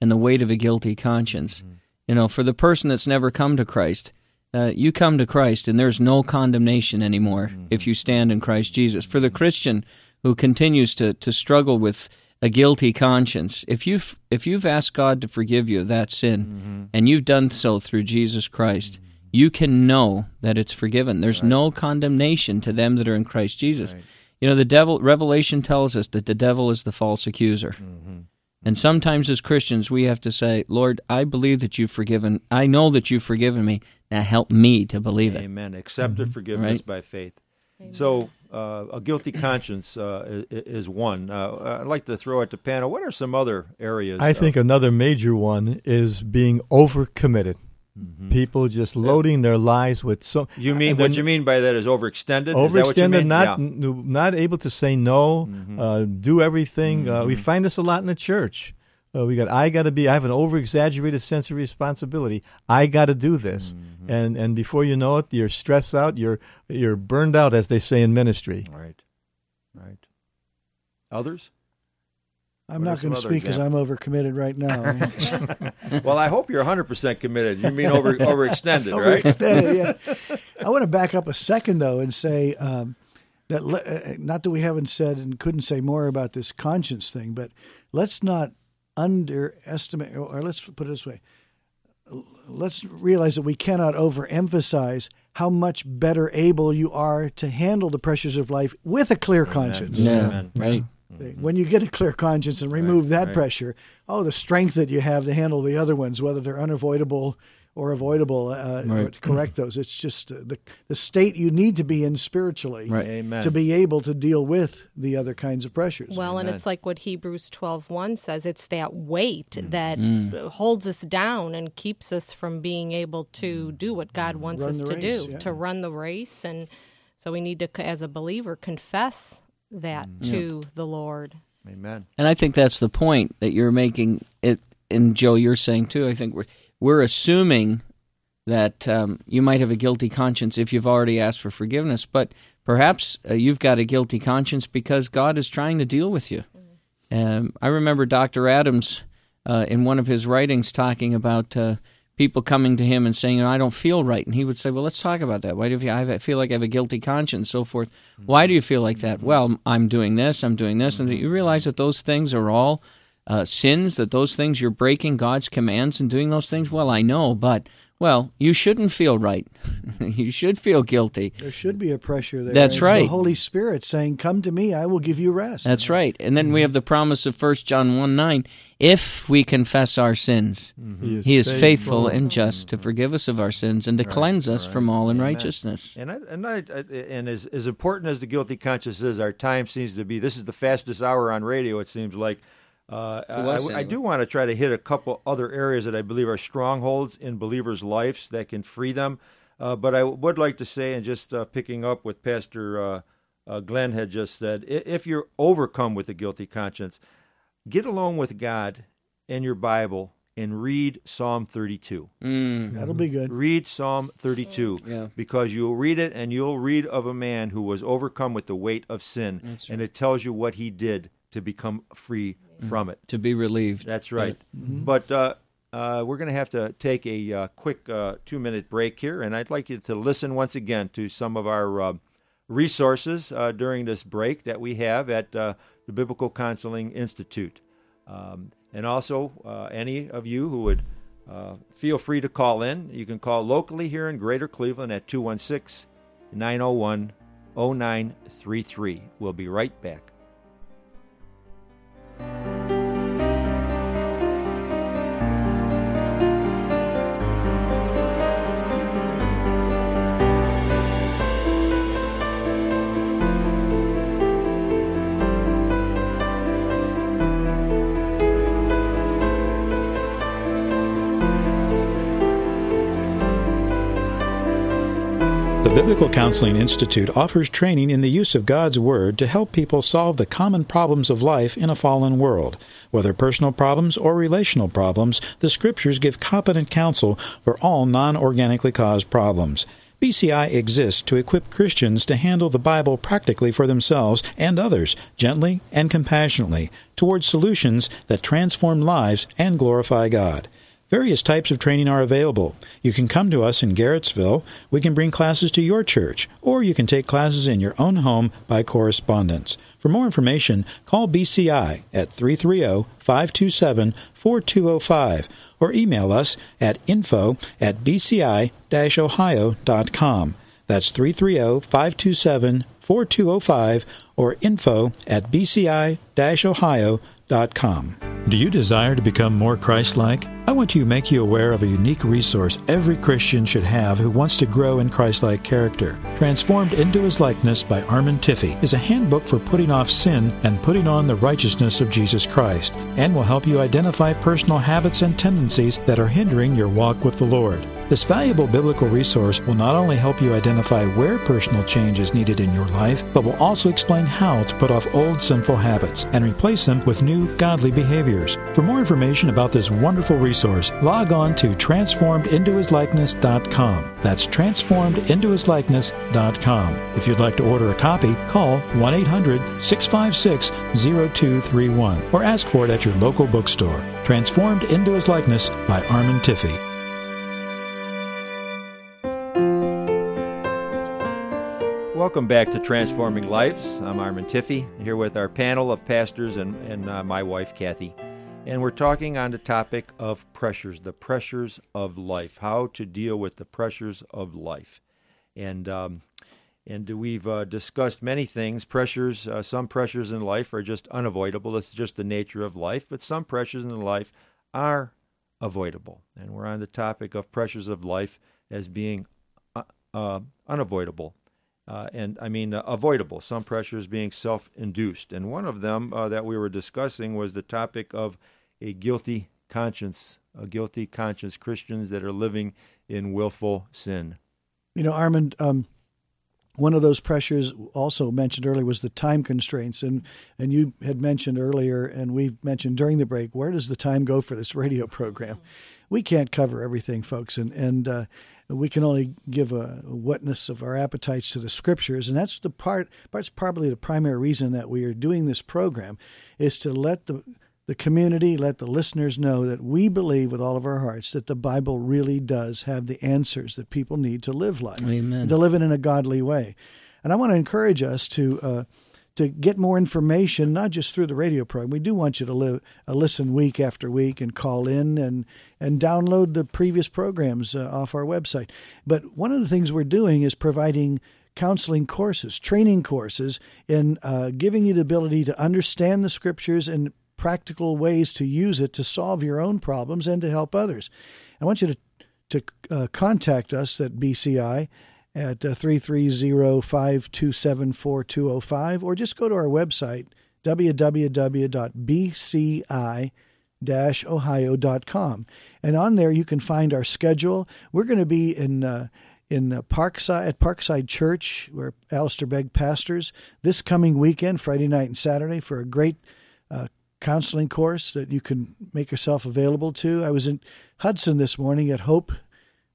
and the weight of a guilty conscience. Mm-hmm. You know, for the person that's never come to Christ, uh, you come to Christ and there's no condemnation anymore if mm-hmm. you stand in Christ Jesus. For the Christian who continues to, to struggle with a guilty conscience, if you've, if you've asked God to forgive you of that sin mm-hmm. and you've done so through Jesus Christ, mm-hmm. you can know that it's forgiven. There's no condemnation to them that are in Christ Jesus. You know, the devil, Revelation tells us that the devil is the false accuser. Mm-hmm. And sometimes as Christians, we have to say, Lord, I believe that you've forgiven. I know that you've forgiven me. Now help me to believe it.
Amen. Accepted forgiveness
Right.
by faith. So, uh, a guilty conscience uh, is one. Uh, I'd like to throw at the panel. What are some other areas?
I think another major one is being overcommitted. People just loading their lives with so.
you mean
and
what you mean by that is overextended? Is that what you
Overextended,
mean?
not
Yeah. Mm-hmm.
n- not able to say no, uh, do everything. Uh, we find this a lot in the church. Uh, we got I got to be. I have an over exaggerated sense of responsibility. I got to do this,
Mm-hmm.
and and before you know it, you're stressed out. You're you're burned out, as they say in ministry.
Right. Right. Others?
I'm
What
not going to speak because I'm overcommitted right now.
Well, I hope you're 100% committed. You mean over overextended, right?
Overextended, yeah. I want to back up a second though and say um, that le- uh, not that we haven't said and couldn't say more about this conscience thing, but let's not underestimate, or let's put it this way: let's realize that we cannot overemphasize how much better able you are to handle the pressures of life with a clear conscience.
Yeah,
Amen.
right.
When you get a clear conscience and remove that
right.
pressure, oh, the strength that you have to handle the other ones, whether they're unavoidable or avoidable, uh, or to correct those. It's just uh, the the state you need to be in spiritually
Right.
Amen.
to be able to deal with the other kinds of pressures.
Well, and it's like what Hebrews 12:1 says, it's that weight
Mm.
that
Mm.
holds us down and keeps us from being able to do what God wants
Run
us to
race,
do,
yeah.
to run the race and so we need to as a believer confess that
Mm.
to the Lord.
Amen.
And I think that's the point that you're making. It and Joe, you're saying too. I think we're we're assuming that um, you might have a guilty conscience if you've already asked for forgiveness, but perhaps uh, you've got a guilty conscience because God is trying to deal with you. Um, I remember Dr. Adams uh, in one of his writings talking about uh, people coming to him and saying, "I don't feel right," and he would say, "Well, let's talk about that. Why do you I have- I feel like I have a guilty conscience, so forth? Why do you feel like that? Well, I'm doing this, I'm doing this, and you realize that those things are all uh, sins. That those things you're breaking God's commands and doing those things. Well, I know, but well, you shouldn't feel right. you should feel guilty.
There should be a pressure there.
That's
It's
right.
The Holy Spirit saying, "Come to me, I will give you rest."
That's right. And then we have the promise of 1 John 1 9. If we confess our sins, he is faithful and just to forgive us of our sins and to cleanse us from all unrighteousness.
And I, and I, I and as as important as the guilty conscience is, our time seems to be. This is the fastest hour on radio. It seems like. Uh, I, I- I do want to try to hit a couple other areas that I believe are strongholds in believers' lives that can free them. Uh, but I would like to say, and just uh, picking up what Pastor uh, uh, Glenn had just said, if you're overcome with a guilty conscience, get alone with God and your Bible and read Psalm 32.
Mm.
That'll be good.
Read Psalm 32
Yeah.
because you'll read it and you'll read of a man who was overcome with the weight of sin,
That's
and it tells you what he did to become free from it.
To be relieved.
That's right. But uh, uh, we're going to have to take a uh, quick uh, two minute break here, and I'd like you to listen once again to some of our uh, resources uh, during this break that we have at uh, the Biblical Counseling Institute. Um, and also, uh, any of you who would uh, feel free to call in, you can call locally here in Greater Cleveland at 216 901 0933. We'll be right back.
Biblical Counseling Institute offers training in the use of God's Word to help people solve the common problems of life in a fallen world. Whether personal problems or relational problems, the Scriptures give competent counsel for all non organically caused problems. BCI exists to equip Christians to handle the Bible practically for themselves and others, gently and compassionately, towards solutions that transform lives and glorify God. Various types of training are available. You can come to us in Garrettsville. We can bring classes to your church, or you can take classes in your own home by correspondence. For more information, call BCI at 330 527 4205 or email us at info at bci ohio.com. That's 330 527 4205 or info at bci ohio.com. Do you desire to become more Christ like? I want to make you aware of a unique resource every Christian should have who wants to grow in Christ like character. Transformed into His Likeness by Armin Tiffe is a handbook for putting off sin and putting on the righteousness of Jesus Christ, and will help you identify personal habits and tendencies that are hindering your walk with the Lord. This valuable biblical resource will not only help you identify where personal change is needed in your life, but will also explain how to put off old sinful habits and replace them with new godly behaviors. For more information about this wonderful resource, log on to transformedintohislikeness.com. That's transformedintohislikeness.com. If you'd like to order a copy, call 1 800 656 0231 or ask for it at your local bookstore. Transformed into His Likeness by Armin Tiffe.
Welcome back to Transforming Lives. I'm Armin Tiffe, here with our panel of pastors and, and uh, my wife, Kathy. And we're talking on the topic of pressures, the pressures of life, how to deal with the pressures of life. And, um, and we've uh, discussed many things. Pressures, uh, some pressures in life are just unavoidable. It's just the nature of life. But some pressures in life are avoidable. And we're on the topic of pressures of life as being uh, uh, unavoidable. Uh, and I mean uh, avoidable. Some pressures being self-induced, and one of them uh, that we were discussing was the topic of a guilty conscience, a guilty conscience. Christians that are living in willful sin.
You know, Armin, um, one of those pressures also mentioned earlier was the time constraints, and and you had mentioned earlier, and we mentioned during the break, where does the time go for this radio program? We can't cover everything, folks, and and uh, we can only give a witness of our appetites to the scriptures, and that's the part. That's probably the primary reason that we are doing this program, is to let the the community, let the listeners know that we believe with all of our hearts that the Bible really does have the answers that people need to live life,
Amen.
to live it in a godly way. And I want to encourage us to uh, to get more information, not just through the radio program. We do want you to uh, listen week after week and call in and and download the previous programs uh, off our website. But one of the things we're doing is providing counseling courses, training courses, in uh, giving you the ability to understand the scriptures and practical ways to use it to solve your own problems and to help others. I want you to to uh, contact us at BCI at uh, 330-527-4205 or just go to our website www.bci-ohio.com and on there you can find our schedule we're going to be in uh, in uh, Parkside at Parkside Church where Alistair Begg pastors this coming weekend Friday night and Saturday for a great uh, counseling course that you can make yourself available to. I was in Hudson this morning at Hope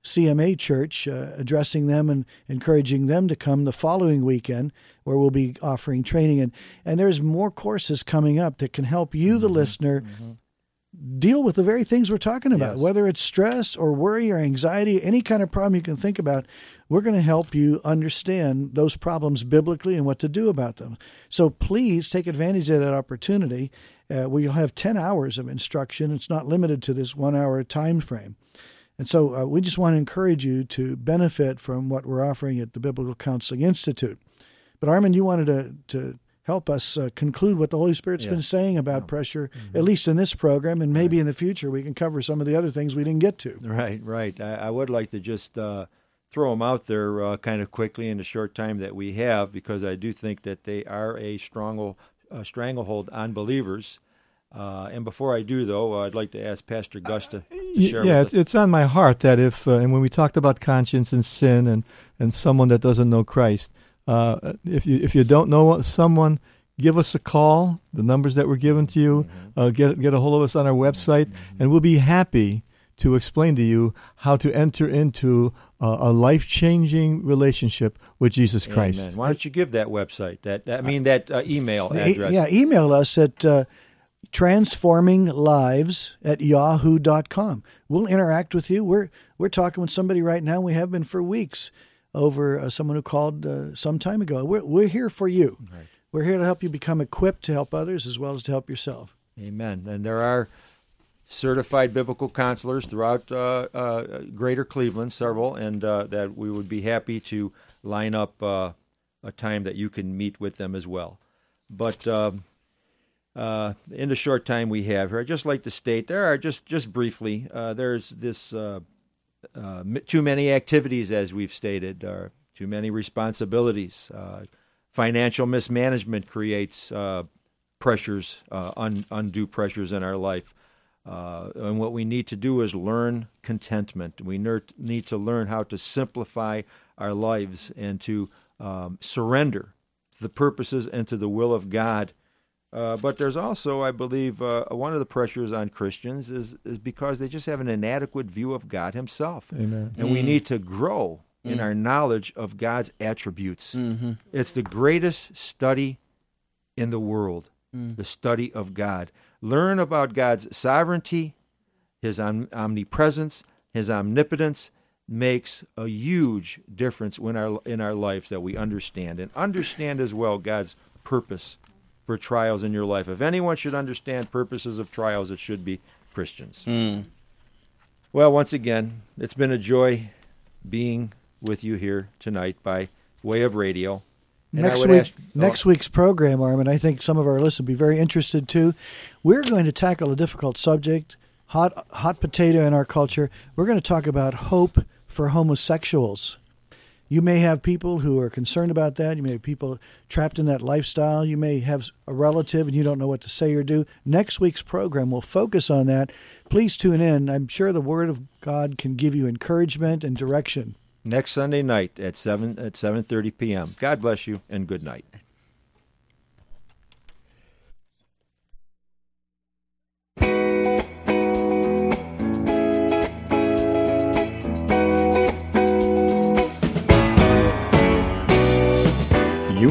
CMA Church, uh, addressing them and encouraging them to come the following weekend, where we'll be offering training. And, and there's more courses coming up that can help you, mm-hmm. the listener, mm-hmm. deal with the very things we're talking about, yes. whether it's stress or worry or anxiety, any kind of problem you can think about. We're going to help you understand those problems biblically and what to do about them. So please take advantage of that opportunity. Uh, we'll have 10 hours of instruction. It's not limited to this one hour time frame. And so uh, we just want to encourage you to benefit from what we're offering at the Biblical Counseling Institute. But Armin, you wanted to, to help us uh, conclude what the Holy Spirit's yes. been saying about yeah. pressure, mm-hmm. at least in this program, and maybe right. in the future we can cover some of the other things we didn't get to.
Right, right. I, I would like to just uh, throw them out there uh, kind of quickly in the short time that we have, because I do think that they are a stronghold, stranglehold on believers. Uh, and before I do, though, I'd like to ask Pastor Gus to, to share.
Yeah, it's, it's on my heart that if, uh, and when we talked about conscience and sin and, and someone that doesn't know Christ, uh, if you if you don't know someone, give us a call. The numbers that were given to you, mm-hmm. Uh, get get a hold of us on our website, mm-hmm. and we'll be happy to explain to you how to enter into a life changing relationship with Jesus Christ.
Amen. Why don't you give that website? That I mean that uh, email address.
Yeah, email us at uh, transforming lives at yahoo.com. We'll interact with you. We're we're talking with somebody right now. We have been for weeks over uh, someone who called uh, some time ago. We're, we're here for you. Right. We're here to help you become equipped to help others as well as to help yourself.
Amen. And there are certified biblical counselors throughout uh, uh Greater Cleveland, several, and uh, that we would be happy to line up uh, a time that you can meet with them as well. But um, uh, in the short time we have here, I'd just like to state there are just just briefly uh, there's this uh, uh too many activities as we've stated, uh, too many responsibilities. Uh, financial mismanagement creates pressures, un- undue pressures in our life. and what we need to do is learn contentment. We ner- need to learn how to simplify our lives and to um, surrender to the purposes and to the will of God uh, but there's also, I believe, uh, one of the pressures on Christians is, is because they just have an inadequate view of God Himself.
Amen.
And mm. we need to grow mm. in our knowledge of God's attributes. Mm-hmm. It's the greatest study in the world, mm. the study of God. Learn about God's sovereignty, His om- omnipresence, His omnipotence, makes a huge difference in our in our lives that we understand and understand as well God's purpose for trials in your life. If anyone should understand purposes of trials, it should be Christians. Mm. Well, once again, it's been a joy being with you here tonight by way of radio.
And next week, ask, oh, week's program, Armin, I think some of our listeners will be very interested too. We're going to tackle a difficult subject, hot hot potato in our culture. We're going to talk about hope for homosexuals. You may have people who are concerned about that. You may have people trapped in that lifestyle. You may have a relative and you don't know what to say or do. Next week's program will focus on that. Please tune in. I'm sure the Word of God can give you encouragement and direction.
Next Sunday night at seven at seven thirty p.m. God bless you and good night.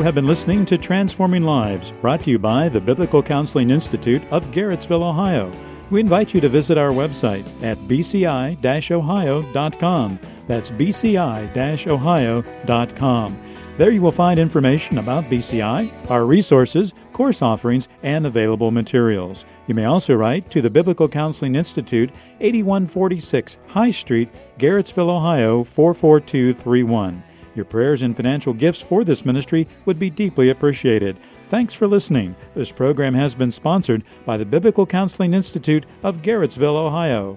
Have been listening to Transforming Lives, brought to you by the Biblical Counseling Institute of Garrettsville, Ohio. We invite you to visit our website at bci ohio.com. That's bci ohio.com. There you will find information about BCI, our resources, course offerings, and available materials. You may also write to the Biblical Counseling Institute, 8146 High Street, Garrettsville, Ohio 44231. Your prayers and financial gifts for this ministry would be deeply appreciated. Thanks for listening. This program has been sponsored by the Biblical Counseling Institute of Garrettsville, Ohio.